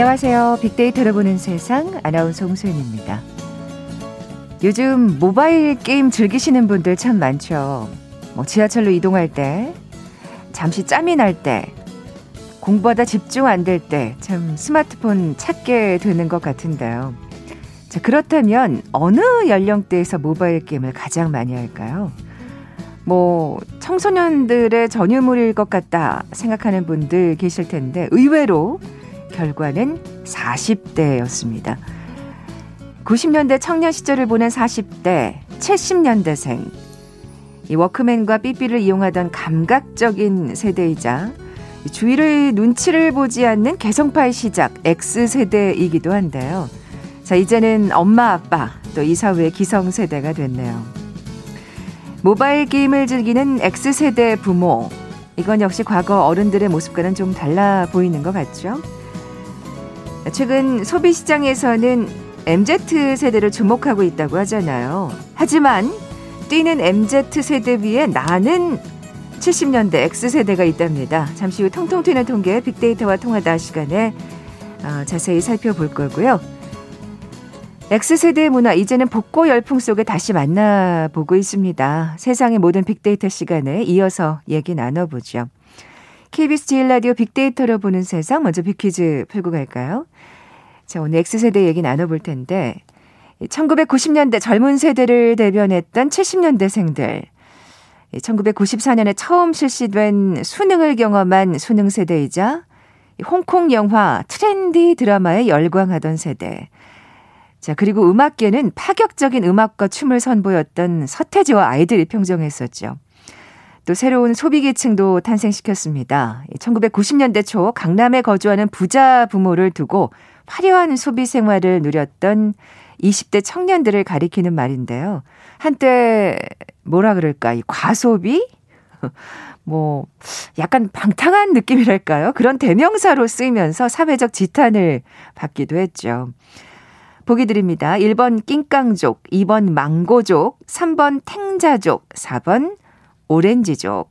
안녕하세요. 빅데이터를 보는 세상 아나운서 홍소연입니다. 요즘 모바일 게임 즐기시는 분들 참 많죠. 뭐 지하철로 이동할 때, 잠시 짬이 날 때, 공부하다 집중 안 될 때 참 스마트폰 찾게 되는 것 같은데요. 자, 그렇다면 어느 연령대에서 모바일 게임을 가장 많이 할까요? 뭐 청소년들의 전유물일 것 같다 생각하는 분들 계실 텐데 의외로 결과는 40대였습니다. 90년대 청년 시절을 보낸 40대, 70년대생. 이 워크맨과 삐삐를 이용하던 감각적인 세대이자 주위를 눈치를 보지 않는 개성파의 시작 X세대이기도 한데요. 자, 이제는 엄마, 아빠, 또 이사후의 기성세대가 됐네요. 모바일 게임을 즐기는 X세대 부모. 이건 역시 과거 어른들의 모습과는 좀 달라 보이는 것 같죠? 최근 소비 시장에서는 MZ 세대를 주목하고 있다고 하잖아요. 하지만 뛰는 MZ 세대 위에 나는 70년대 X세대가 있답니다. 잠시 후 통통 튀는 통계 빅데이터와 통하다 시간에 어, 자세히 살펴볼 거고요. X세대의 문화 이제는 복고 열풍 속에 다시 만나보고 있습니다. 세상의 모든 빅데이터 시간에 이어서 얘기 나눠보죠. KBS 제일라디오 빅데이터로 보는 세상 먼저 빅퀴즈 풀고 갈까요? 자, 오늘 X세대 얘기 나눠볼 텐데 1990년대 젊은 세대를 대변했던 70년대생들 1994년에 처음 실시된 수능을 경험한 수능 세대이자 홍콩 영화 트렌디 드라마에 열광하던 세대. 자, 그리고 음악계는 파격적인 음악과 춤을 선보였던 서태지와 아이들이 평정했었죠. 또 새로운 소비계층도 탄생시켰습니다. 1990년대 초 강남에 거주하는 부자 부모를 두고 화려한 소비 생활을 누렸던 20대 청년들을 가리키는 말인데요. 한때 뭐라 그럴까? 이 과소비? 뭐 약간 방탕한 느낌이랄까요? 그런 대명사로 쓰이면서 사회적 지탄을 받기도 했죠. 보기 드립니다. 1번 낑깡족, 2번 망고족, 3번 탱자족, 4번 오렌지족.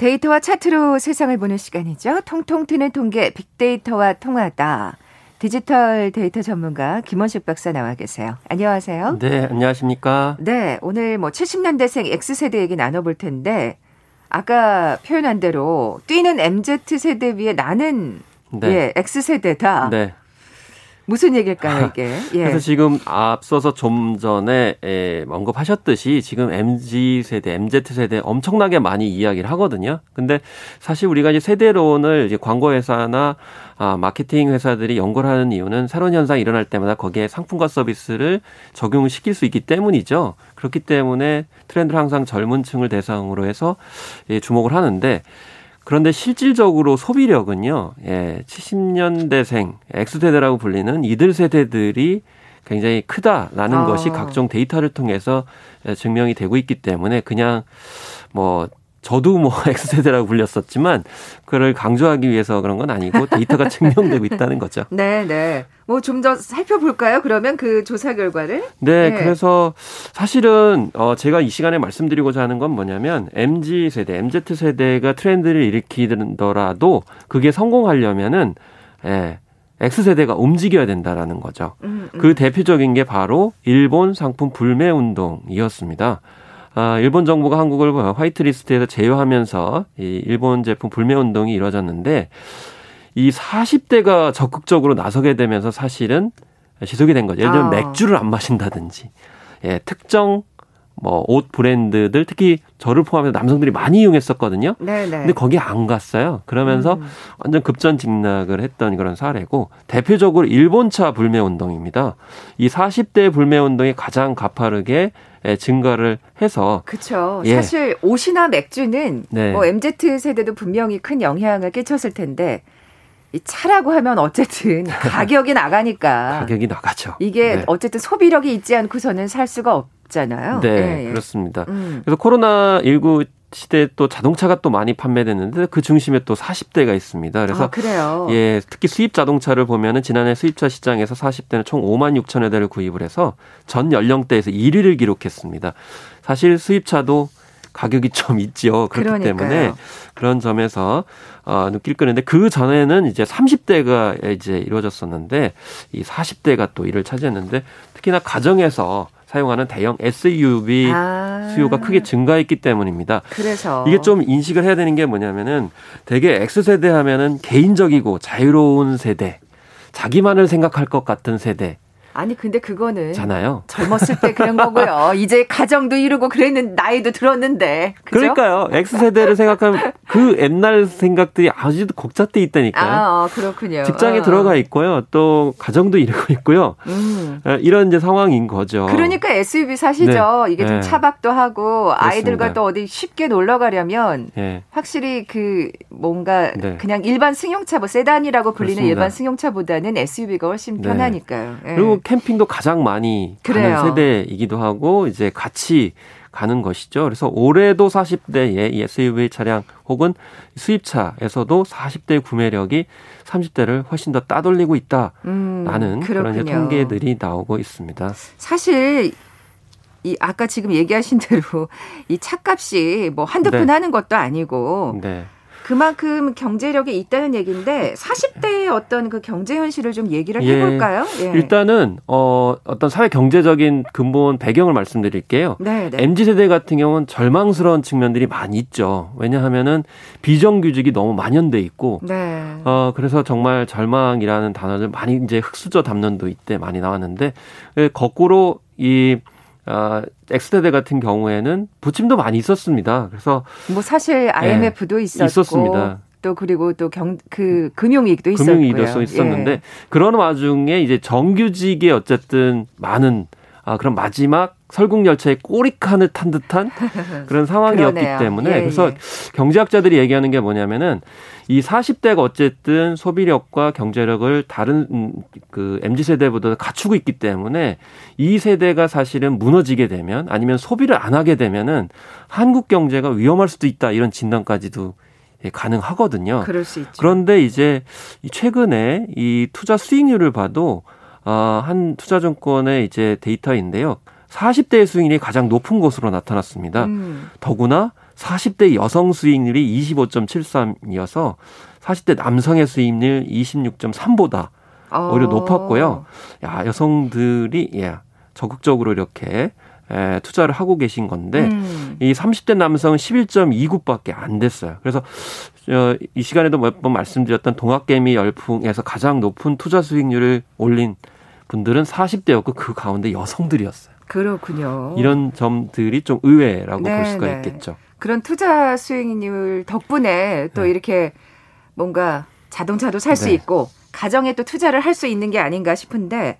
데이터와 차트로 세상을 보는 시간이죠. 통통 튀는 통계 빅데이터와 통하다. 디지털 데이터 전문가 김원식 박사 나와 계세요. 안녕하세요. 네, 안녕하십니까? 네, 오늘 뭐 70년대생 X세대 얘기 나눠볼 텐데 아까 표현한 대로 뛰는 MZ 세대 위에 나는 네. 예, X세대다. 네. 무슨 얘기일까요, 이게? 예. 그래서 지금 앞서서 좀 전에 예, 언급하셨듯이 지금 MZ 세대, MZ 세대 엄청나게 많이 이야기를 하거든요. 근데 사실 우리가 이제 세대론을 이제 광고 회사나 아, 마케팅 회사들이 연구를 하는 이유는 새로운 현상이 일어날 때마다 거기에 상품과 서비스를 적용시킬 수 있기 때문이죠. 그렇기 때문에 트렌드를 항상 젊은 층을 대상으로 해서 예, 주목을 하는데 그런데 실질적으로 소비력은요, 예, 70년대생, X세대라고 불리는 이들 세대들이 굉장히 크다라는 아. 것이 각종 데이터를 통해서 증명이 되고 있기 때문에 그냥 뭐 저도 뭐 X세대라고 불렸었지만 그걸 강조하기 위해서 그런 건 아니고 데이터가 증명되고 있다는 거죠. 네, 네. 뭐 좀 더 살펴볼까요? 그러면 그 조사 결과를? 네, 네. 그래서 사실은 어 제가 이 시간에 말씀드리고자 하는 건 뭐냐면 MZ 세대, MZ 세대가 트렌드를 일으키더라도 그게 성공하려면은 예. X세대가 움직여야 된다라는 거죠. 음, 음. 그 대표적인 게 바로 일본 상품 불매 운동이었습니다. 아, 일본 정부가 한국을 화이트리스트에서 제외하면서 이 일본 제품 불매 운동이 이루어졌는데 이 40대가 적극적으로 나서게 되면서 사실은 지속이 된 거죠. 예를 들면 아. 맥주를 안 마신다든지, 예, 특정 뭐 옷 브랜드들 특히 저를 포함해서 남성들이 많이 이용했었거든요. 네네. 근데 거기 안 갔어요. 그러면서 음. 완전 급전 직락을 했던 그런 사례고 대표적으로 일본차 불매 운동입니다. 이 40대 불매 운동이 가장 가파르게 증가를 해서 그렇죠. 예. 사실 옷이나 맥주는 네. 뭐 MZ 세대도 분명히 큰 영향을 끼쳤을 텐데 이 차라고 하면 어쨌든 가격이 나가니까 가격이 나가죠. 이게 네. 어쨌든 소비력이 있지 않고서는 살 수가 없잖아요. 네, 네. 그렇습니다. 음. 그래서 코로나 19 시대에 또 자동차가 또 많이 판매됐는데 그 중심에 또 40대가 있습니다. 그래서 아, 그래요. 예, 특히 수입 자동차를 보면은 지난해 수입차 시장에서 40대는 총 5만 6천여 대를 구입을 해서 전 연령대에서 1위를 기록했습니다. 사실 수입차도 가격이 좀 있지요. 그렇기 그러니까요. 때문에 그런 점에서 어, 느낄 거는데 그 전에는 이제 30대가 이제 이루어졌었는데 이 40대가 또 이를 차지했는데 특히나 가정에서 사용하는 대형 SUV 아. 수요가 크게 증가했기 때문입니다. 그래서 이게 좀 인식을 해야 되는 게 뭐냐면은 되게 X세대 하면은 개인적이고 자유로운 세대, 자기만을 생각할 것 같은 세대 아니 근데 그거는 잖아요. 젊었을 때 그런 거고요. 이제 가정도 이루고 그랬는 나이도 들었는데. 그죠? 그러니까요. X 세대를 생각하면 그 옛날 생각들이 아직도 곡자돼 있다니까요. 아, 어, 그렇군요. 직장에 어. 들어가 있고요. 또 가정도 이루고 있고요. 음. 어, 이런 이제 상황인 거죠. 그러니까 SUV 사시죠. 네. 이게 좀 네. 차박도 하고 그렇습니다. 아이들과 또 어디 쉽게 놀러 가려면 네. 확실히 그 뭔가 네. 그냥 일반 승용차 뭐 세단이라고 불리는 그렇습니다. 일반 승용차보다는 SUV가 훨씬 네. 편하니까요. 예. 그리고 캠핑도 가장 많이 그래요. 가는 세대이기도 하고 이제 같이 가는 것이죠. 그래서 올해도 40대의 SUV 차량 혹은 수입차에서도 40대 구매력이 30대를 훨씬 더 따돌리고 있다라는 음, 그런 통계들이 나오고 있습니다. 사실 이 아까 지금 얘기하신 대로 이 차값이 뭐 한두 푼 네. 하는 것도 아니고 네. 그만큼 경제력이 있다는 얘기인데 40대의 어떤 그 경제 현실을 좀 얘기를 예. 해볼까요? 예. 일단은 어 어떤 사회 경제적인 근본 배경을 말씀드릴게요. 네, 네. mz 세대 같은 경우는 절망스러운 측면들이 많이 있죠. 왜냐하면은 비정규직이 너무 만연돼 있고, 네. 어 그래서 정말 절망이라는 단어를 많이 이제 흑수저 담론도 이때 많이 나왔는데 예, 거꾸로 이 아, 엑스세대 같은 경우에는 부침도 많이 있었습니다. 그래서 뭐 사실 IMF도 네, 있었고 있었습니다. 또 그리고 또 경 그 금융위기도 있었고요. 금융위기도 있었는데 예. 그런 와중에 이제 정규직의 어쨌든 많은 아 그런 마지막 설국 열차의 꼬리칸을 탄 듯한 그런 상황이었기 그러네요. 때문에 예, 그래서 예. 경제학자들이 얘기하는 게 뭐냐면은 이 40대가 어쨌든 소비력과 경제력을 다른 음, 그 MZ 세대보다 갖추고 있기 때문에 이 세대가 사실은 무너지게 되면 아니면 소비를 안 하게 되면은 한국 경제가 위험할 수도 있다 이런 진단까지도 예, 가능하거든요. 그럴 수 있죠. 그런데 이제 최근에 이 투자 수익률을 봐도 어, 한 투자증권의 이제 데이터인데요. 40대 수익률이 가장 높은 것으로 나타났습니다. 음. 더구나 40대 여성 수익률이 25.73이어서 40대 남성의 수익률 26.3보다 오히려 어. 높았고요. 야, 여성들이 예, 적극적으로 이렇게 에, 투자를 하고 계신 건데 음. 이 30대 남성은 11.29밖에 안 됐어요. 그래서 어, 이 시간에도 몇 번 말씀드렸던 동학개미 열풍에서 가장 높은 투자 수익률을 올린 분들은 40대였고 그 가운데 여성들이었어요. 그렇군요. 이런 점들이 좀 의외라고 네, 볼 수가 네. 있겠죠. 그런 투자 수익률 덕분에 또 네. 이렇게 뭔가 자동차도 살수 네. 있고 가정에 또 투자를 할 수 있는 게 아닌가 싶은데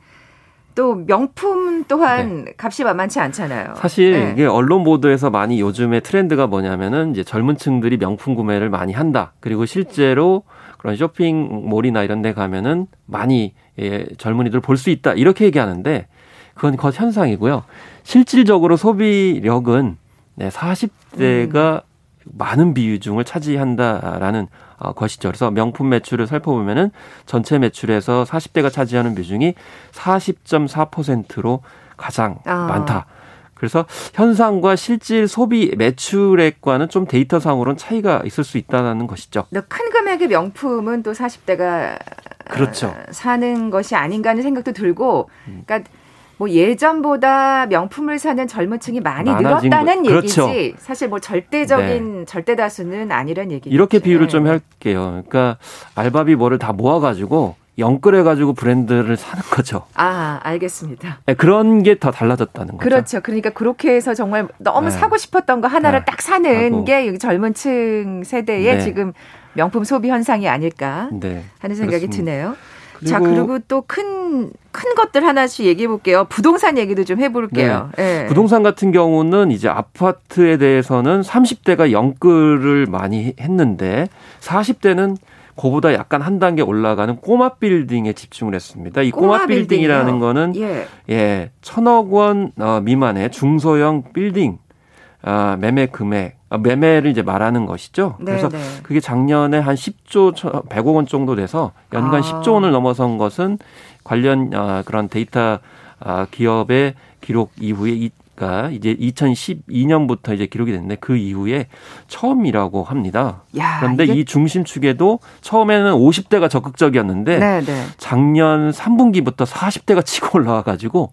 또 명품 또한 네. 값이 만만치 않잖아요. 사실 네. 이게 언론 보도에서 많이 요즘에 트렌드가 뭐냐면은 이제 젊은 층들이 명품 구매를 많이 한다. 그리고 실제로 그런 쇼핑몰이나 이런 데 가면은 많이 예, 젊은이들 볼 수 있다. 이렇게 얘기하는데 그건 겉 현상이고요. 실질적으로 소비력은 네, 40대가 음. 많은 비중을 차지한다라는 어, 것이죠. 그래서 명품 매출을 살펴보면은 전체 매출에서 40대가 차지하는 비중이 40.4%로 가장 아. 많다. 그래서 현상과 실질 소비 매출액과는 좀 데이터상으로는 차이가 있을 수 있다는 것이죠. 큰 금액의 명품은 또 40대가 그렇죠. 사는 것이 아닌가 하는 생각도 들고, 음. 그러니까 뭐 예전보다 명품을 사는 젊은 층이 많이 늘었다는 거. 얘기지 그렇죠. 사실 뭐 절대적인 네. 절대 다수는 아니란 얘기죠. 이렇게 비유를 좀 할게요. 그러니까 알바비 뭐를 다 모아가지고 영끌해가지고 브랜드를 사는 거죠. 아, 알겠습니다. 네, 그런 게 더 달라졌다는 거죠. 그렇죠. 그러니까 그렇게 해서 정말 너무 네. 사고 싶었던 거 하나를 네. 딱 사는 하고. 게 젊은 층 세대의 네. 지금 명품 소비 현상이 아닐까 네. 하는 생각이 그렇습니다. 드네요. 그리고 자, 그리고 또 큰, 큰 것들 하나씩 얘기해 볼게요. 부동산 얘기도 좀 해볼게요. 네. 네. 부동산 같은 경우는 이제 아파트에 대해서는 30대가 영끌을 많이 했는데 40대는 그보다 약간 한 단계 올라가는 꼬마 빌딩에 집중을 했습니다. 이 꼬마, 꼬마 빌딩이라는 거는 예. 예, 천억 원 어, 미만의 중소형 빌딩 아, 매매 금액, 아, 매매를 이제 말하는 것이죠. 네, 그래서 네. 그게 작년에 한 10조 100억 원 정도 돼서 연간 아. 10조 원을 넘어선 것은 관련 아, 그런 데이터 아, 기업의 기록 이후에 이, 가 이제 2012년부터 이제 기록이 됐는데 그 이후에 처음이라고 합니다. 야, 그런데 이게... 이 중심축에도 처음에는 50대가 적극적이었는데 네네. 네. 작년 3분기부터 40대가 치고 올라와 가지고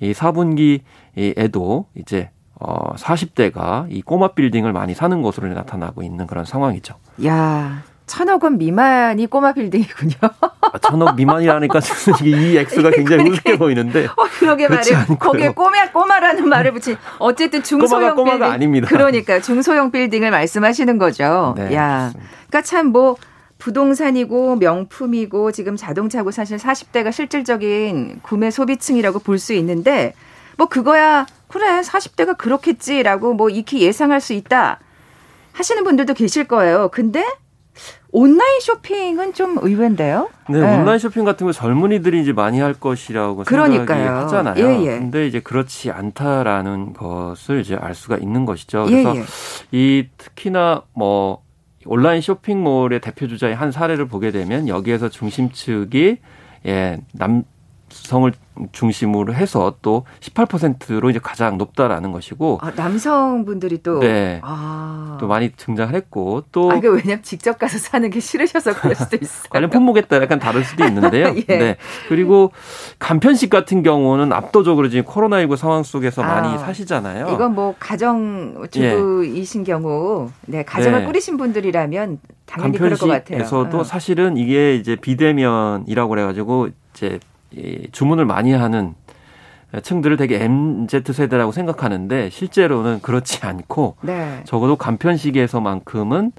이 4분기에도 이제 어 40대가 이 꼬마 빌딩을 많이 사는 것으로 나타나고 있는 그런 상황이죠. 야, 천억 원 미만이 꼬마 빌딩이군요. 아, 천억 미만이라니까 이 액수가 굉장히 우습게 보이는데. 어, 그러게 말이에요. 거기에 꼬마 꼬마라는 말을 붙인 어쨌든 중소형 꼬마가, 빌딩. 아닙니다. 그러니까 중소형 빌딩을 말씀하시는 거죠. 네, 야, 그렇습니다. 그러니까 참 뭐 부동산이고 명품이고 지금 자동차고 사실 40대가 실질적인 구매 소비층이라고 볼 수 있는데 뭐 그거야 그래 40대가 그렇겠지라고 뭐 익히 예상할 수 있다 하시는 분들도 계실 거예요. 근데 온라인 쇼핑은 좀 의외인데요. 네, 네, 온라인 쇼핑 같은 거 젊은이들이 이제 많이 할 것이라고 그러니까요. 생각이 하잖아요. 예, 예. 근데 이제 그렇지 않다라는 것을 이제 알 수가 있는 것이죠. 예, 그래서 예, 예. 이 특히나 뭐 온라인 쇼핑몰의 대표 주자의 한 사례를 보게 되면 여기에서 중심축이 예, 남 성을 중심으로 해서 또 18%로 이제 가장 높다라는 것이고 아, 남성분들이 또 네. 아. 또 많이 등장을 했고 또 아, 그 왜냐면 직접 가서 사는 게 싫으셔서 그럴 수도 있어요. 관련 품목에 따라 약간 다를 수도 있는데요. 예. 네. 그리고 간편식 같은 경우는 압도적으로 지금 코로나19 상황 속에서 아, 많이 사시잖아요. 이건 뭐 가정 주부이신 예. 경우 네, 가정을 네. 꾸리신 분들이라면 당연히 그럴 것 같아요. 에서도 어. 사실은 이게 이제 비대면이라고 그래 가지고 이제 이 주문을 많이 하는 층들을 되게 MZ 세대라고 생각하는데 실제로는 그렇지 않고 네. 적어도 간편식에서만큼은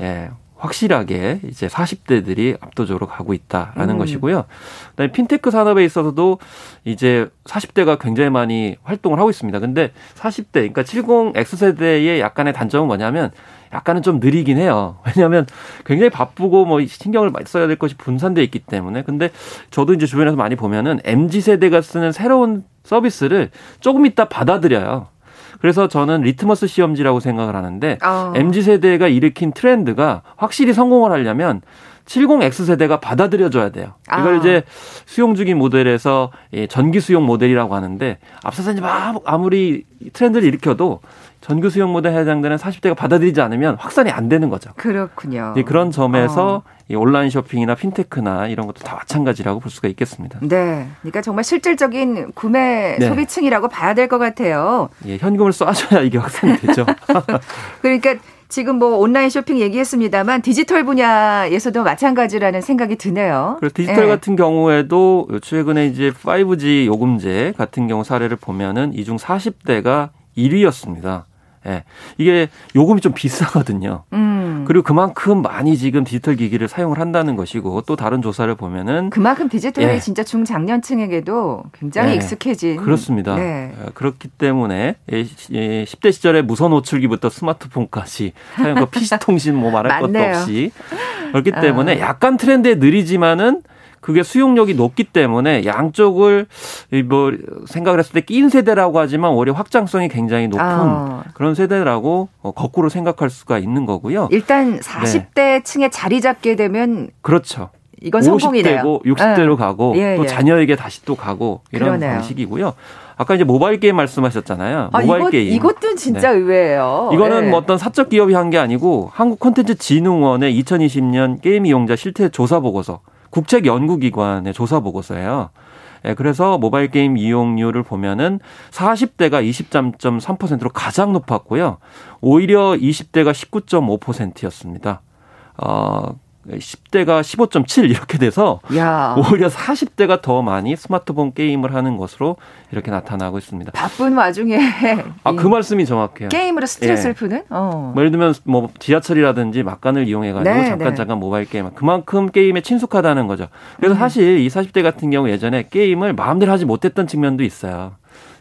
예, 확실하게 이제 40대들이 압도적으로 가고 있다라는 음. 것이고요. 그다음에 핀테크 산업에 있어서도 이제 40대가 굉장히 많이 활동을 하고 있습니다. 근데 40대 그러니까 70X 세대의 약간의 단점은 뭐냐면 약간은 좀 느리긴 해요. 왜냐하면 굉장히 바쁘고 뭐 신경을 많이 써야 될 것이 분산돼 있기 때문에. 근데 저도 이제 주변에서 많이 보면은 MZ 세대가 쓰는 새로운 서비스를 조금 있다 받아들여요. 그래서 저는 리트머스 시험지라고 생각을 하는데 어. MZ 세대가 일으킨 트렌드가 확실히 성공을 하려면 70X 세대가 받아들여줘야 돼요. 이걸 아. 이제 수용 중인 모델에서 전기 수용 모델이라고 하는데 앞서서 이제 막 아무리 트렌드를 일으켜도 전교 수용 모델 해당되는 40대가 받아들이지 않으면 확산이 안 되는 거죠. 그렇군요. 그런 점에서 어. 이 온라인 쇼핑이나 핀테크나 이런 것도 다 마찬가지라고 볼 수가 있겠습니다. 네. 그러니까 정말 실질적인 구매 네. 소비층이라고 봐야 될 것 같아요. 예, 현금을 쏴줘야 이게 확산이 되죠. 그러니까 지금 뭐 온라인 쇼핑 얘기했습니다만 디지털 분야에서도 마찬가지라는 생각이 드네요. 그래서 디지털 네. 같은 경우에도 최근에 이제 5G 요금제 같은 경우 사례를 보면은 이중 40대가 1위였습니다. 예. 이게 요금이 좀 비싸거든요. 음. 그리고 그만큼 많이 지금 디지털 기기를 사용을 한다는 것이고 또 다른 조사를 보면은 그만큼 디지털이 예. 진짜 중장년층에게도 굉장히 예. 익숙해진 그렇습니다. 네. 예, 그렇기 때문에 10대 시절에 무선 호출기부터 스마트폰까지 사용 그 PC 통신 뭐 말할 것도 없이 그렇기 때문에 어. 약간 트렌드에 느리지만은 그게 수용력이 높기 때문에 양쪽을 뭐 생각을 했을 때 끼인 세대라고 하지만 오히려 확장성이 굉장히 높은 아. 그런 세대라고 어, 거꾸로 생각할 수가 있는 거고요. 일단 40대 네. 층에 자리 잡게 되면 그렇죠. 이건 성공이네요. 50대고 60대로 네. 가고 예, 또 예. 자녀에게 다시 또 가고 이런 그러네요. 방식이고요. 아까 이제 모바일 게임 말씀하셨잖아요. 아, 모바일 이것, 게임. 이것도 진짜 네. 의외예요. 이거는 네. 뭐 어떤 사적 기업이 한 게 아니고 한국 콘텐츠 진흥원의 2020년 게임 이용자 실태 조사 보고서 국책 연구기관의 조사 보고서예요. 예, 그래서 모바일 게임 이용률을 보면은 40대가 23.3%로 가장 높았고요. 오히려 20대가 19.5%였습니다. 어, 10대가 15.7 이렇게 돼서 야. 오히려 40대가 더 많이 스마트폰 게임을 하는 것으로 이렇게 나타나고 있습니다. 바쁜 와중에 아 그 말씀이 정확해요. 게임으로 스트레스를 예. 푸는? 어. 뭐 예를 들면 뭐 지하철이라든지 막간을 이용해 가지고 네, 잠깐 네. 잠깐 모바일 게임 그만큼 게임에 친숙하다는 거죠. 그래서 음. 사실 이 40대 같은 경우 예전에 게임을 마음대로 하지 못했던 측면도 있어요.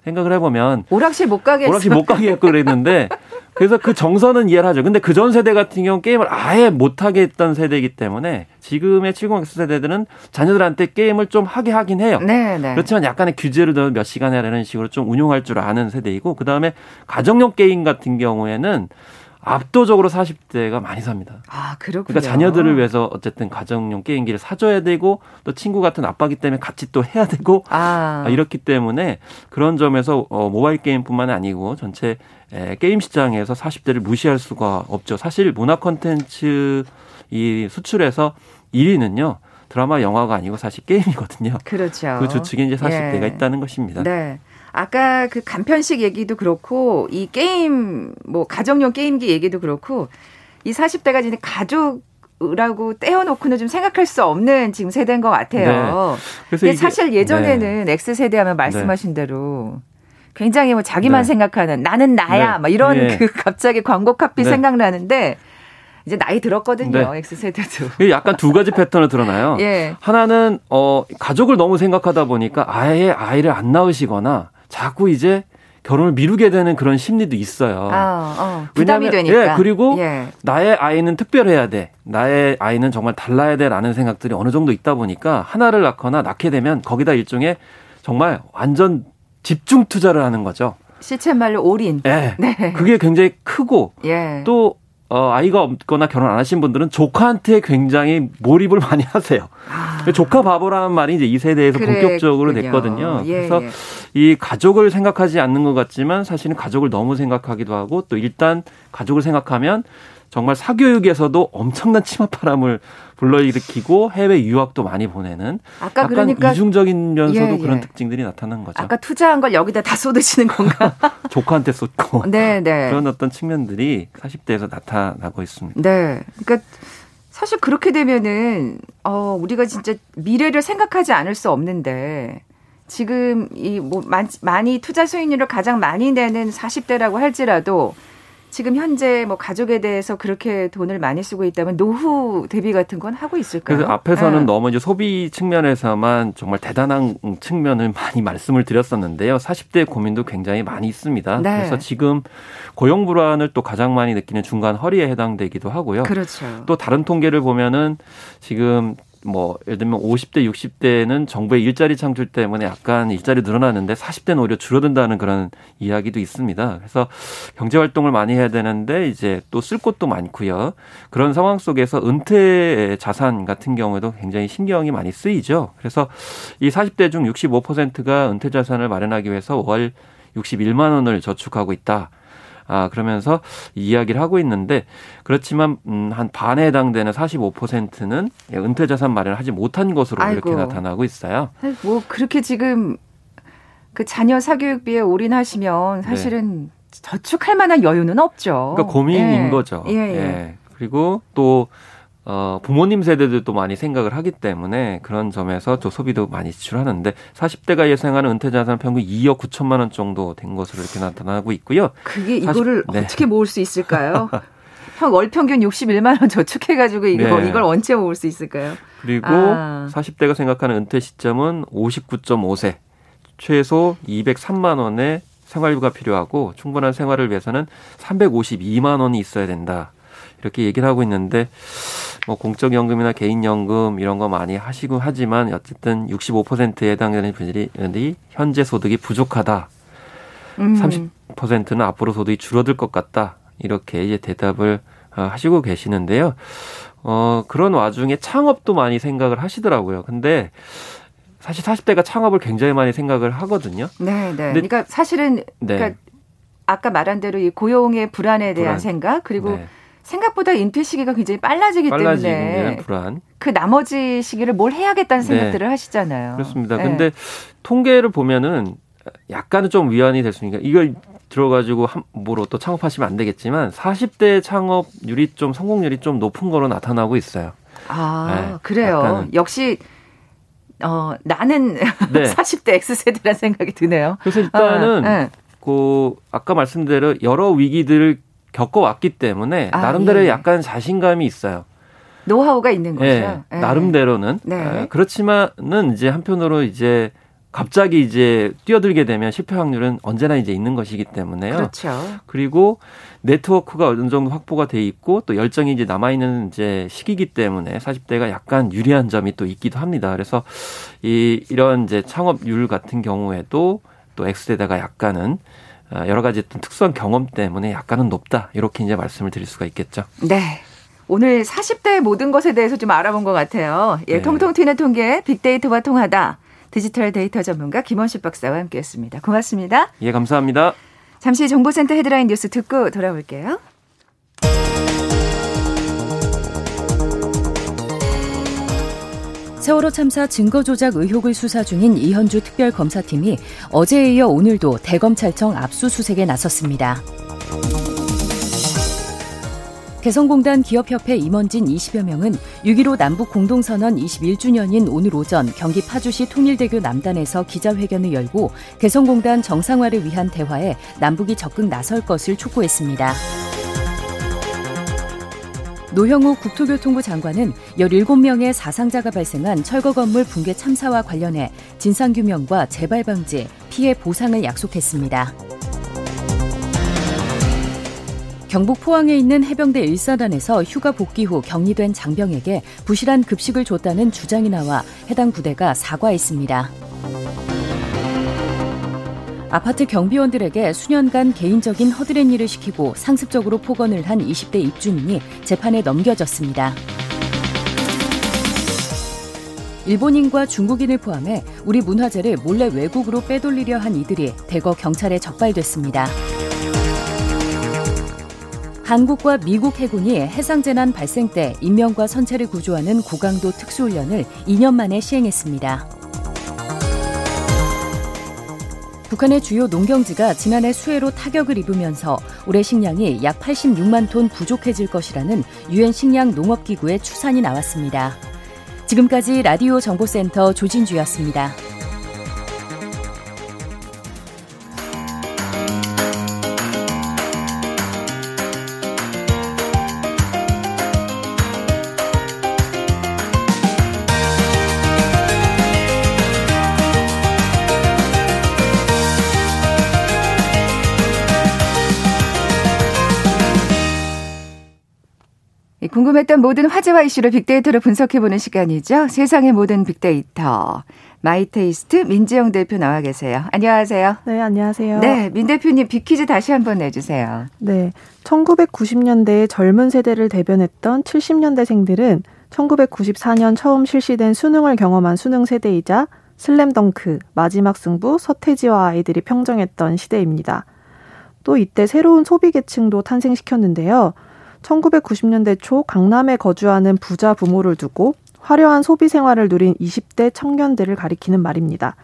생각을 해보면 오락실 못 가게 오락실 못 가게 했고 그랬는데 그래서 그 정서는 이해를 하죠. 근데 그 전 세대 같은 경우 게임을 아예 못하게 했던 세대이기 때문에 지금의 70X 세대들은 자녀들한테 게임을 좀 하게 하긴 해요. 네, 네. 그렇지만 약간의 규제를 더 몇 시간 해야 되는 식으로 좀 운용할 줄 아는 세대이고 그다음에 가정용 게임 같은 경우에는 압도적으로 40대가 많이 삽니다. 아, 그렇군요. 그러니까 자녀들을 위해서 어쨌든 가정용 게임기를 사줘야 되고 또 친구 같은 아빠기 때문에 같이 또 해야 되고 아. 아 이렇기 때문에 그런 점에서 어, 모바일 게임뿐만 아니고 전체 에, 게임 시장에서 40대를 무시할 수가 없죠. 사실 문화 콘텐츠 이 수출에서 1위는요. 드라마 영화가 아니고 사실 게임이거든요. 그렇죠. 그 주축에 이제 40대가 예. 있다는 것입니다. 네. 아까 그 간편식 얘기도 그렇고 이 게임 뭐 가정용 게임기 얘기도 그렇고 이 40대가 지금 가족 라고 떼어놓고는 좀 생각할 수 없는 지금 세대인 것 같아요. 네. 그래서 사실 예전에는 네. X 세대 하면 말씀하신 네. 대로 굉장히 뭐 자기만 네. 생각하는 나는 나야 네. 막 이런 예. 그 갑자기 광고 카피 네. 생각나는데 이제 나이 들었거든요. 네. X세대도. 약간 두 가지 패턴을 드러나요. 예. 하나는 어 가족을 너무 생각하다 보니까 아예 아이를 안 낳으시거나 자꾸 이제 결혼을 미루게 되는 그런 심리도 있어요. 아, 어, 부담이 왜냐하면, 되니까. 예, 그리고 예. 나의 아이는 특별해야 돼. 나의 아이는 정말 달라야 돼라는 생각들이 어느 정도 있다 보니까 하나를 낳거나 낳게 되면 거기다 일종의 정말 완전 집중 투자를 하는 거죠. 시체 말로 올인. 예. 네. 그게 굉장히 크고 예. 또 어, 아이가 없거나 결혼 안 하신 분들은 조카한테 굉장히 몰입을 많이 하세요. 아. 조카 바보라는 말이 이제 이 세대에서 그랬군요. 본격적으로 됐거든요. 예, 그래서 예. 이 가족을 생각하지 않는 것 같지만 사실은 가족을 너무 생각하기도 하고 또 일단 가족을 생각하면 정말 사교육에서도 엄청난 치맛바람을 불러일으키고 해외 유학도 많이 보내는 아까 그러니까 이중적인 면서도 예, 예. 그런 특징들이 나타난 거죠. 아까 투자한 걸 여기다 다 쏟으시는 건가? 조카한테 쏟고 네, 네. 그런 어떤 측면들이 40대에서 나타나고 있습니다. 네, 그러니까 사실 그렇게 되면은 어 우리가 진짜 미래를 생각하지 않을 수 없는데 지금 이 뭐 많이 투자 수익률을 가장 많이 내는 40대라고 할지라도 지금 현재 뭐 가족에 대해서 그렇게 돈을 많이 쓰고 있다면 노후 대비 같은 건 하고 있을까요? 그래서 앞에서는 네. 너무 이제 소비 측면에서만 정말 대단한 측면을 많이 말씀을 드렸었는데요. 40대 고민도 굉장히 많이 있습니다. 네. 그래서 지금 고용 불안을 또 가장 많이 느끼는 중간 허리에 해당되기도 하고요. 그렇죠. 또 다른 통계를 보면은 지금 뭐 예를 들면 50대, 60대는 정부의 일자리 창출 때문에 약간 일자리 늘어나는데 40대는 오히려 줄어든다는 그런 이야기도 있습니다. 그래서 경제 활동을 많이 해야 되는데 이제 또 쓸 곳도 많고요. 그런 상황 속에서 은퇴 자산 같은 경우에도 굉장히 신경이 많이 쓰이죠. 그래서 이 40대 중 65%가 은퇴 자산을 마련하기 위해서 월 61만 원을 저축하고 있다. 아, 그러면서 이야기를 하고 있는데 그렇지만 음, 한 반에 해당되는 45%는 은퇴 자산 마련을 하지 못한 것으로 아이고. 이렇게 나타나고 있어요. 뭐 그렇게 지금 그 자녀 사교육비에 올인하시면 사실은 네. 저축할 만한 여유는 없죠. 그러니까 고민인 예. 거죠. 예, 예. 예. 그리고 또 어, 부모님 세대들도 많이 생각을 하기 때문에 그런 점에서 또 소비도 많이 지출하는데 40대가 예상하는 은퇴 자산 평균 2억 9천만 원 정도 된 것으로 이렇게 나타나고 있고요. 그게 이거를 40, 네. 어떻게 모을 수 있을까요? 월 평균 61만 원 저축해가지고 이거 네. 이걸 언제 모을 수 있을까요? 그리고 아. 40대가 생각하는 은퇴 시점은 59.5세, 최소 203만 원의 생활비가 필요하고 충분한 생활을 위해서는 352만 원이 있어야 된다. 이렇게 얘기를 하고 있는데 뭐 공적연금이나 개인연금 이런 거 많이 하시고 하지만 어쨌든 65%에 해당되는 분들이 현재 소득이 부족하다. 음. 30%는 앞으로 소득이 줄어들 것 같다. 이렇게 이제 대답을 어, 하시고 계시는데요. 어, 그런 와중에 창업도 많이 생각을 하시더라고요. 근데 사실 40대가 창업을 굉장히 많이 생각을 하거든요. 네, 네. 그러니까 사실은 네. 그러니까 아까 말한 대로 이 고용의 불안에 대한 불안. 생각 그리고 네. 생각보다 인퇴 시기가 굉장히 빨라지기 때문에 불안. 그 나머지 시기를 뭘 해야겠다는 네. 생각들을 네. 하시잖아요. 그렇습니다. 네. 근데 통계를 보면은 약간은 좀 위안이 될 수 있으니까 이걸 들어가지고 함부로 또 창업하시면 안 되겠지만 40대 창업률이 좀 성공률이 좀 높은 거로 나타나고 있어요. 아, 네, 그래요. 약간은. 역시 어, 나는 네. 40대 X세대라는 생각이 드네요. 그래서 일단은 아, 네. 그 아까 말씀대로 여러 위기들을 겪어왔기 때문에 아, 나름대로 예. 약간 자신감이 있어요. 노하우가 있는 거죠. 네, 네. 나름대로는. 네. 아, 그렇지만은 이제 한편으로 이제 갑자기 이제 뛰어들게 되면 실패 확률은 언제나 이제 있는 것이기 때문에요. 그렇죠. 그리고 네트워크가 어느 정도 확보가 돼 있고 또 열정이 이제 남아 있는 이제 시기이기 때문에 40대가 약간 유리한 점이 또 있기도 합니다. 그래서 이 이런 이제 창업률 같은 경우에도 또 X세대가 약간은 아, 여러 가지 특수한 경험 때문에 약간은 높다. 이렇게 이제 말씀을 드릴 수가 있겠죠. 네. 오늘 40대의 모든 것에 대해서 좀 알아본 것 같아요. 예, 네. 통통 튀는 통계 빅데이터와 통하다. 디지털 데이터 전문가 김원식 박사와 함께했습니다. 고맙습니다. 예, 감사합니다. 잠시 정보센터 헤드라인 뉴스 듣고 돌아올게요. 세월호 참사 증거 조작 의혹을 수사 중인 이현주 특별검사팀이 어제에 이어 오늘도 대검찰청 압수수색에 나섰습니다. 개성공단 기업협회 임원진 20여 명은 6.15 남북 공동선언 21주년인 오늘 오전 경기 파주시 통일대교 남단에서 기자회견을 열고 개성공단 정상화를 위한 대화에 남북이 적극 나설 것을 촉구했습니다. 노형우 국토교통부 장관은 17명의 사상자가 발생한 철거 건물 붕괴 참사와 관련해 진상규명과 재발 방지, 피해 보상을 약속했습니다. 경북 포항에 있는 해병대 일사단에서 휴가 복귀 후 격리된 장병에게 부실한 급식을 줬다는 주장이 나와 해당 부대가 사과했습니다. 아파트 경비원들에게 수년간 개인적인 허드렛 일을 시키고 상습적으로 폭언을 한 20대 입주민이 재판에 넘겨졌습니다. 일본인과 중국인을 포함해 우리 문화재를 몰래 외국으로 빼돌리려 한 이들이 대거 경찰에 적발됐습니다. 한국과 미국 해군이 해상재난 발생 때 인명과 선체를 구조하는 고강도 특수훈련을 2년 만에 시행했습니다. 북한의 주요 농경지가 지난해 수해로 타격을 입으면서 올해 식량이 약 86만 톤 부족해질 것이라는 유엔 식량 농업기구의 추산이 나왔습니다. 지금까지 라디오 정보센터 조진주였습니다. 궁금했던 모든 화제와 이슈를 빅데이터로 분석해보는 시간이죠. 세상의 모든 빅데이터. 마이테이스트 민지영 대표 나와 계세요. 안녕하세요. 네, 안녕하세요. 네, 민 대표님 빅퀴즈 다시 한번 내주세요. 네, 1990년대의 젊은 세대를 대변했던 70년대생들은 1994년 처음 실시된 수능을 경험한 수능 세대이자 슬램덩크, 마지막 승부, 서태지와 아이들이 평정했던 시대입니다. 또 이때 새로운 소비 계층도 탄생시켰는데요. 1990년대 초 강남에 거주하는 부자 부모를 두고 화려한 소비 생활을 누린 20대 청년들을 가리키는 말입니다.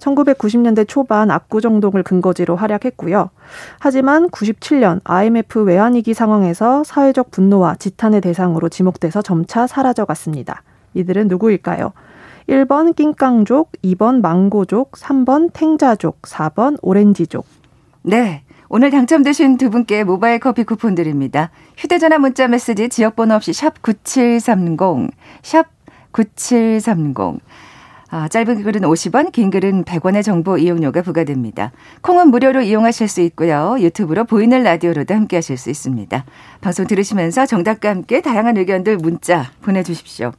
1990년대 초반 압구정동을 근거지로 활약했고요. 하지만 97년 IMF 외환위기 상황에서 사회적 분노와 지탄의 대상으로 지목돼서 점차 사라져갔습니다. 이들은 누구일까요? 1번 낑깡족, 2번 망고족, 3번 탱자족, 4번 오렌지족. 네. 오늘 당첨되신 두 분께 모바일 커피 쿠폰 드립니다. 휴대전화 문자 메시지 지역번호 없이 샵 9730, 샵 9730. 아, 짧은 글은 50원, 긴 글은 100원의 정보 이용료가 부과됩니다. 콩은 무료로 이용하실 수 있고요. 유튜브로 보이는 라디오로도 함께 하실 수 있습니다. 방송 들으시면서 정답과 함께 다양한 의견들 문자 보내주십시오.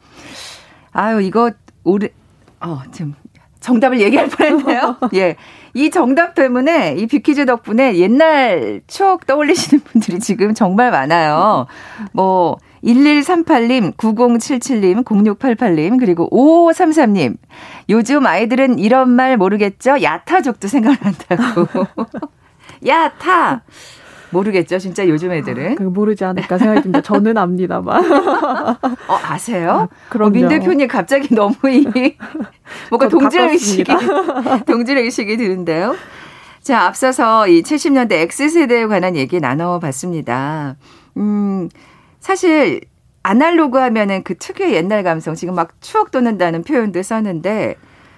아유, 이거 오래, 어, 지금 정답을 얘기할 뻔 했네요. 예. 이 정답 때문에 이 빅퀴즈 덕분에 옛날 추억 떠올리시는 분들이 지금 정말 많아요. 뭐 1138님, 9077님, 0688님, 그리고 5533님. 요즘 아이들은 이런 말 모르겠죠? 야타족도 생각난다고. 야타! 모르겠죠, 진짜 요즘 애들은. 아, 모르지 않을까 생각이 듭니다. 저는 압니다만. 어, 아세요? 아, 그럼 어, 민 대표님 갑자기 너무 이, 뭔가 동질 의식이, 동질 의식이 드는데요. 자, 앞서서 이 70년대 X세대에 관한 얘기 나눠봤습니다. 음, 사실 아날로그 하면은 그 특유의 옛날 감성, 지금 막 추억 돋는다는 표현도 썼는데,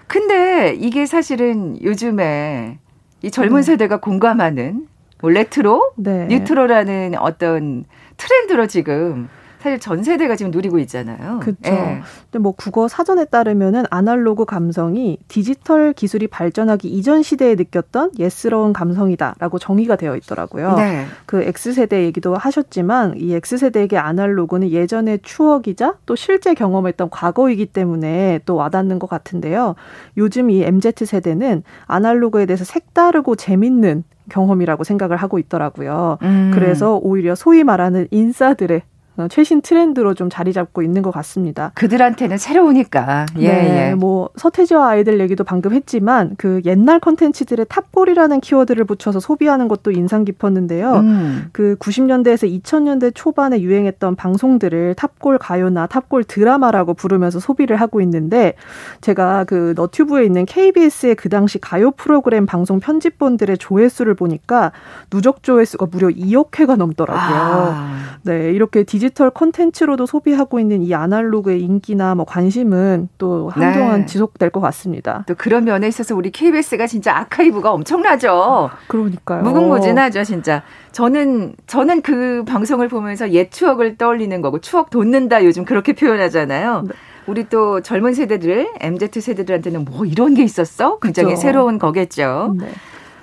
근데 이게 사실은 요즘에 이 젊은 네. 세대가 공감하는 뭐 레트로, 네. 뉴트로라는 어떤 트렌드로 지금 사실 전 세대가 지금 누리고 있잖아요. 그렇죠. 예. 근데 뭐 국어 사전에 따르면은 아날로그 감성이 디지털 기술이 발전하기 이전 시대에 느꼈던 예스러운 감성이다라고 정의가 되어 있더라고요. 네. 그 X세대 얘기도 하셨지만 이 X세대에게 아날로그는 예전의 추억이자 또 실제 경험했던 과거이기 때문에 또 와닿는 것 같은데요. 요즘 이 MZ 세대는 아날로그에 대해서 색다르고 재밌는 경험이라고 생각을 하고 있더라고요. 음. 그래서 오히려 소위 말하는 인싸들의 어, 최신 트렌드로 좀 자리 잡고 있는 것 같습니다. 그들한테는 새로우니까. 예, 네, 예. 뭐 서태지와 아이들 얘기도 방금 했지만 그 옛날 컨텐츠들의 탑골이라는 키워드를 붙여서 소비하는 것도 인상 깊었는데요. 음. 그 90년대에서 2000년대 초반에 유행했던 방송들을 탑골 가요나 탑골 드라마라고 부르면서 소비를 하고 있는데 제가 그 너튜브에 있는 KBS의 그 당시 가요 프로그램 방송 편집본들의 조회수를 보니까 누적 조회수가 무려 2억 회가 넘더라고요. 아. 네, 이렇게 디 디지털 콘텐츠로도 소비하고 있는 이 아날로그의 인기나 뭐 관심은 또 한동안 네. 지속될 것 같습니다. 또 그런 면에 있어서 우리 KBS가 진짜 아카이브가 엄청나죠. 그러니까요. 무궁무진하죠, 진짜. 저는 저는 그 방송을 보면서 옛 추억을 떠올리는 거고 추억 돋는다 요즘 그렇게 표현하잖아요. 네. 우리 또 젊은 세대들, MZ 세대들한테는 뭐 이런 게 있었어? 굉장히 그렇죠. 새로운 거겠죠. 네.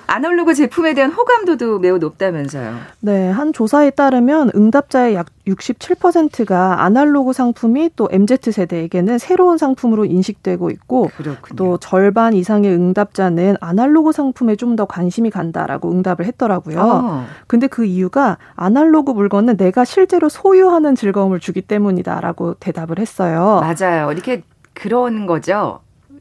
아날로그 제품에 대한 호감도도 매우 높다면서요. 네, 한 조사에 따르면 응답자의 약 67%가 아날로그 상품이 또 MZ 세대에게는 새로운 상품으로 인식되고 있고 그렇군요. 또 절반 이상의 응답자는 아날로그 상품에 좀 더 관심이 간다라고 응답을 했더라고요. 어. 근데 그 이유가 아날로그 물건은 내가 실제로 소유하는 즐거움을 주기 때문이다라고 대답을 했어요. 맞아요. 이렇게 그런 거죠.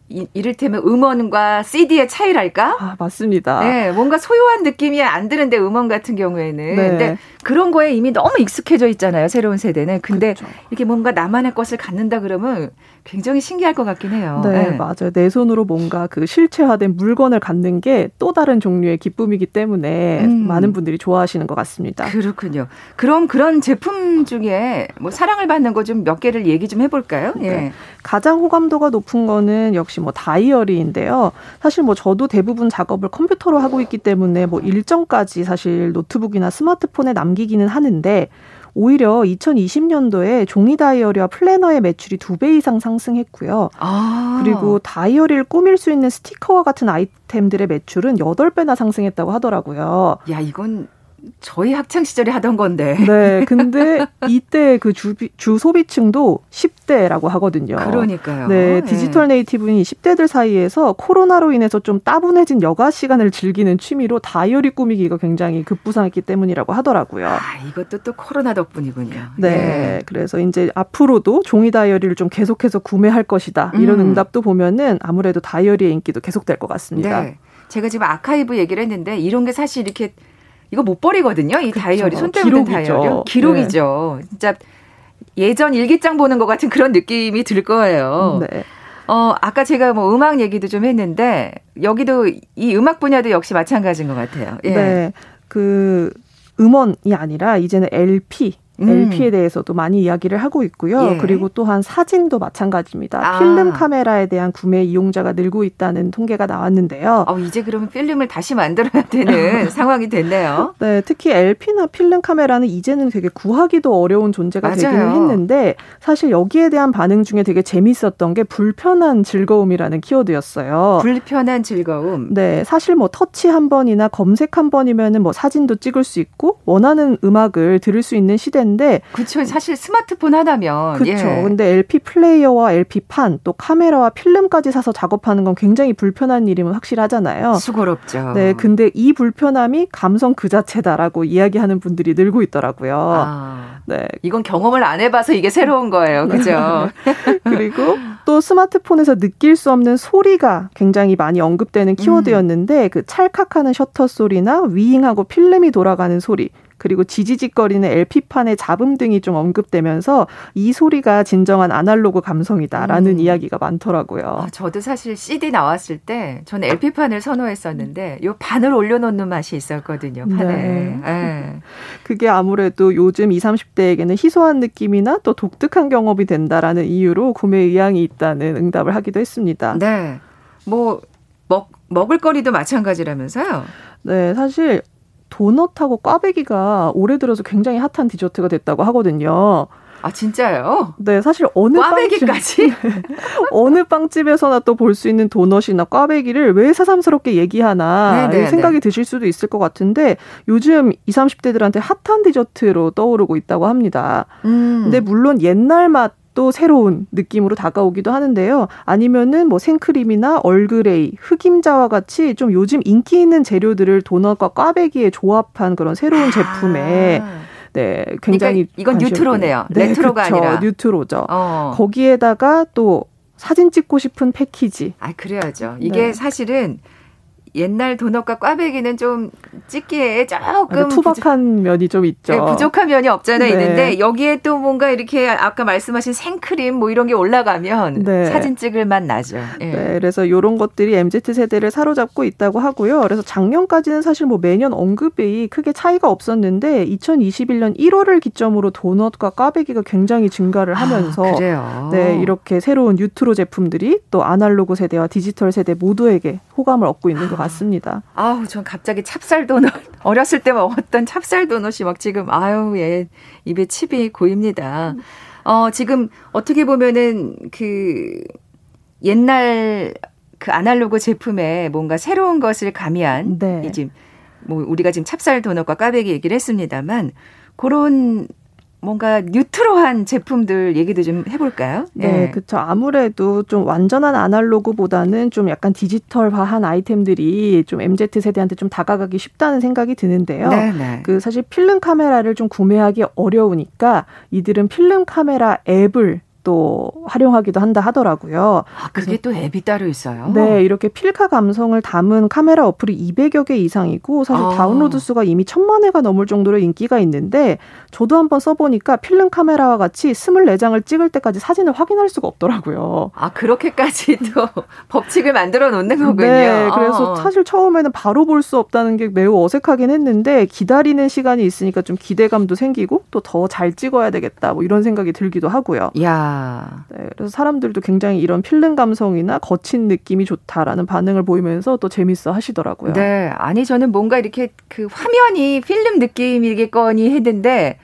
이, 이를테면 음원과 CD의 차이랄까? 아, 맞습니다. 네, 뭔가 소유한 느낌이 안 드는데 음원 같은 경우에는. 네. 근데 그런 거에 이미 너무 익숙해져 있잖아요. 새로운 세대는. 근데 그렇죠. 이렇게 뭔가 나만의 것을 갖는다 그러면 굉장히 신기할 것 같긴 해요. 네, 네, 맞아요. 내 손으로 뭔가 그 실체화된 물건을 갖는 게 또 다른 종류의 기쁨이기 때문에 음. 많은 분들이 좋아하시는 것 같습니다. 그렇군요. 그럼 그런 제품 중에 뭐 사랑을 받는 거 좀 몇 개를 얘기 좀 해볼까요? 예. 네. 가장 호감도가 높은 거는 역시 뭐 다이어리인데요. 사실 뭐 저도 대부분 작업을 컴퓨터로 하고 있기 때문에 뭐 일정까지 사실 노트북이나 스마트폰에 남기기는 하는데 오히려 2020년도에 종이 다이어리와 플래너의 매출이 두 배 이상 상승했고요. 아. 그리고 다이어리를 꾸밀 수 있는 스티커와 같은 아이템들의 매출은 8배나 상승했다고 하더라고요. 야, 이건 저희 학창 시절에 하던 건데. 네. 근데 이때 그 주, 주 소비층도 10대라고 하거든요. 그러니까요. 네. digital native인 10대들 사이에서 코로나로 인해서 좀 따분해진 여가 시간을 즐기는 취미로 다이어리 꾸미기가 굉장히 급부상했기 때문이라고 하더라고요. 아, 이것도 또 코로나 덕분이군요. 네. 예. 그래서 이제 앞으로도 종이 다이어리를 좀 계속해서 구매할 것이다. 이런 음. 응답도 보면은 아무래도 다이어리의 인기도 계속될 것 같습니다. 네. 제가 지금 아카이브 얘기를 했는데 이런 게 사실 이렇게 이거 못 버리거든요. 이 그쵸. 다이어리 손때문에 다이어리 기록이죠. 네. 진짜 예전 일기장 보는 것 같은 그런 느낌이 들 거예요. 네. 어, 아까 제가 뭐 음악 얘기도 좀 했는데 여기도 이 음악 분야도 역시 마찬가지인 것 같아요. 예. 네. 그 음원이 아니라 이제는 LP 음. LP에 대해서도 많이 이야기를 하고 있고요. 예. 그리고 또한 사진도 마찬가지입니다. 아. 필름 카메라에 대한 구매 이용자가 늘고 있다는 통계가 나왔는데요. 어, 이제 그러면 필름을 다시 만들어야 되는 상황이 됐네요. 네, 특히 LP나 필름 카메라는 이제는 되게 구하기도 어려운 존재가 맞아요. 되기는 했는데 사실 여기에 대한 반응 중에 되게 재밌었던 게 불편한 즐거움이라는 키워드였어요. 불편한 즐거움. 네, 사실 뭐 터치 한 번이나 검색 한 번이면은 뭐 사진도 찍을 수 있고 원하는 음악을 들을 수 있는 시대 텐데. 그렇죠. 사실 스마트폰 하나면. 그렇죠. 예. 근데 LP 플레이어와 LP 판, 또 카메라와 필름까지 사서 작업하는 건 굉장히 불편한 일임은 확실하잖아요. 수고롭죠. 네. 근데 이 불편함이 감성 그 자체다라고 이야기하는 분들이 늘고 있더라고요. 아, 네. 이건 경험을 안 해봐서 이게 새로운 거예요. 그죠? 그리고 또 스마트폰에서 느낄 수 없는 소리가 굉장히 많이 언급되는 키워드였는데 음. 그 찰칵하는 셔터 소리나 위잉하고 필름이 돌아가는 소리 그리고 지지직거리는 LP판의 잡음 등이 좀 언급되면서 이 소리가 진정한 아날로그 감성이다라는 음. 이야기가 많더라고요. 아, 저도 사실 CD 나왔을 때 저는 LP판을 선호했었는데 요 판을 올려놓는 맛이 있었거든요. 판에. 네. 네. 그게 아무래도 요즘 20, 30대에게는 희소한 느낌이나 또 독특한 경험이 된다라는 이유로 구매 의향이 있다는 응답을 하기도 했습니다. 네. 뭐 먹, 먹을 거리도 마찬가지라면서요? 네, 사실 도넛하고 꽈배기가 올해 들어서 굉장히 핫한 디저트가 됐다고 하거든요. 아 진짜요? 네, 사실 어느 꽈배기까지 빵집, 네, 어느 빵집에서나 또 볼 수 있는 도넛이나 꽈배기를 왜 새삼스럽게 얘기하나 네네, 네, 생각이 네. 드실 수도 있을 것 같은데 요즘 20, 30대들한테 핫한 디저트로 떠오르고 있다고 합니다. 음. 근데 물론 옛날 맛 또 새로운 느낌으로 다가오기도 하는데요. 아니면은 뭐 생크림이나 얼그레이, 흑임자와 같이 좀 요즘 인기 있는 재료들을 도넛과 꽈배기에 조합한 그런 새로운 제품에 아. 네, 굉장히 그러니까 이건 뉴트로네요. 네, 레트로가 그렇죠. 아니라 뉴트로죠. 어. 거기에다가 또 사진 찍고 싶은 패키지. 아, 그래야죠. 이게 네. 사실은 옛날 도넛과 꽈배기는 좀 찍기에 조금 투박한 부족, 면이 좀 있죠. 네, 부족한 면이 없잖아 네. 있는데 여기에 또 뭔가 이렇게 아까 말씀하신 생크림 뭐 이런 게 올라가면 네. 사진 찍을 맛 나죠. 네. 네, 그래서 이런 것들이 MZ 세대를 사로잡고 있다고 하고요. 그래서 작년까지는 사실 뭐 매년 언급이 크게 차이가 없었는데 2021년 1월을 기점으로 도넛과 꽈배기가 굉장히 증가를 아, 하면서 아, 네 이렇게 새로운 뉴트로 제품들이 또 아날로그 세대와 디지털 세대 모두에게 호감을 얻고 있는 것 같습니다. 맞습니다. 아우, 전 갑자기 찹쌀 도넛 어렸을 때 먹었던 찹쌀 도넛이 막 지금 아유, 예. 입에 칩이 고입니다. 어, 지금 어떻게 보면은 그 옛날 그 아날로그 제품에 뭔가 새로운 것을 가미한 네. 이제 뭐 우리가 지금 찹쌀 도넛과 까베기 얘기를 했습니다만 그런 뭔가 뉴트로한 제품들 얘기도 좀 해볼까요? 네, 네. 그렇죠. 아무래도 좀 완전한 아날로그보다는 좀 약간 디지털화한 아이템들이 좀 MZ 세대한테 좀 다가가기 쉽다는 생각이 드는데요. 네, 네. 그 사실 필름 카메라를 좀 구매하기 어려우니까 이들은 필름 카메라 앱을 또 활용하기도 한다 하더라고요. 아, 그게 또 앱이 따로 있어요? 네, 이렇게 필카 감성을 담은 카메라 어플이 200여 개 이상이고 사실 아. 다운로드 수가 이미 천만 회가 넘을 정도로 인기가 있는데 저도 한번 써보니까 필름 카메라와 같이 24장을 찍을 때까지 사진을 확인할 수가 없더라고요. 아, 그렇게까지 또 법칙을 만들어 놓는 거군요. 네, 그래서 어. 사실 처음에는 바로 볼 수 없다는 게 매우 어색하긴 했는데 기다리는 시간이 있으니까 좀 기대감도 생기고 또 더 잘 찍어야 되겠다 뭐 이런 생각이 들기도 하고요. 야. 네, 그래서 사람들도 굉장히 이런 필름 감성이나 거친 느낌이 좋다라는 반응을 보이면서 또 재밌어 하시더라고요. 네. 아니, 저는 뭔가 이렇게 그 화면이 필름 느낌이겠거니 했는데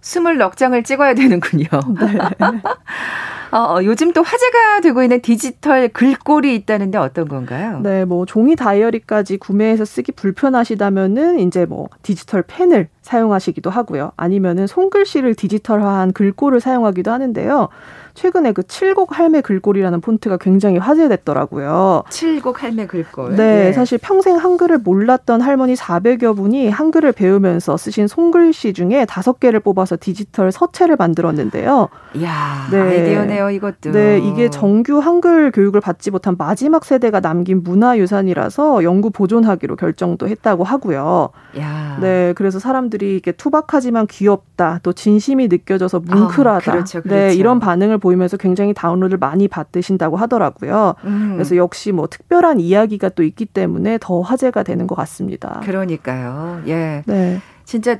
스물 넉 장을 찍어야 되는군요. 네. 어, 어, 요즘 또 화제가 되고 있는 디지털 글꼴이 있다는데 어떤 건가요? 네, 뭐 종이 다이어리까지 구매해서 쓰기 불편하시다면은 이제 뭐 디지털 펜을 사용하시기도 하고요. 아니면은 손글씨를 디지털화한 글꼴을 사용하기도 하는데요. 최근에 그 칠곡 할매 글꼴이라는 폰트가 굉장히 화제됐더라고요. 칠곡 할매 글꼴. 네, 네, 사실 평생 한글을 몰랐던 할머니 400여 분이 한글을 배우면서 쓰신 손글씨 중에 다섯 개를 뽑아서 디지털 서체를 만들었는데요. 이야, 네. 아이디어네요, 이것도. 네, 이게 정규 한글 교육을 받지 못한 마지막 세대가 남긴 문화유산이라서 영구 보존하기로 결정도 했다고 하고요. 야. 네, 그래서 사람들이 이게 투박하지만 귀엽다, 또 진심이 느껴져서 뭉클하다. 아, 그렇죠, 그렇죠. 네, 이런 반응을 보이면서 굉장히 다운로드를 많이 받으신다고 하더라고요. 음. 그래서 역시 뭐 특별한 이야기가 또 있기 때문에 더 화제가 되는 것 같습니다. 그러니까요. 예. 네. 진짜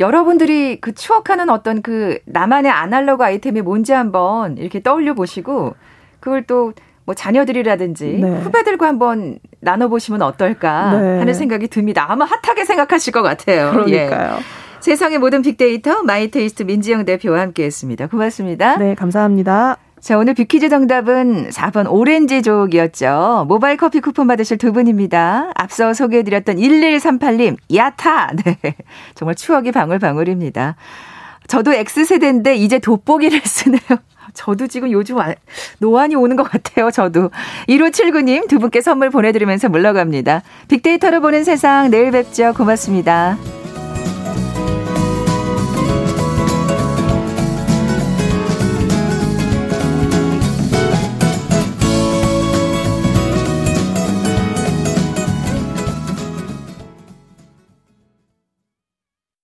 여러분들이 그 추억하는 어떤 그 나만의 아날로그 아이템이 뭔지 한번 이렇게 떠올려 보시고 그걸 또 뭐 자녀들이라든지 네. 후배들과 한번 나눠보시면 어떨까 네. 하는 생각이 듭니다. 아마 hot하게 생각하실 것 같아요. 그러니까요. 예. 세상의 모든 빅데이터 마이테이스트 민지영 대표와 함께했습니다. 고맙습니다. 네, 감사합니다. 자, 오늘 빅퀴즈 정답은 4번 오렌지족이었죠. 모바일 커피 쿠폰 받으실 두 분입니다. 앞서 소개해드렸던 1138님, 야타! 네. 정말 추억이 방울방울입니다. 저도 X세대인데 이제 돋보기를 쓰네요. 저도 지금 요즘 노안이 오는 것 같아요, 저도. 1579님 두 분께 선물 보내드리면서 물러갑니다. 빅데이터로 보는 세상 내일 뵙죠. 고맙습니다.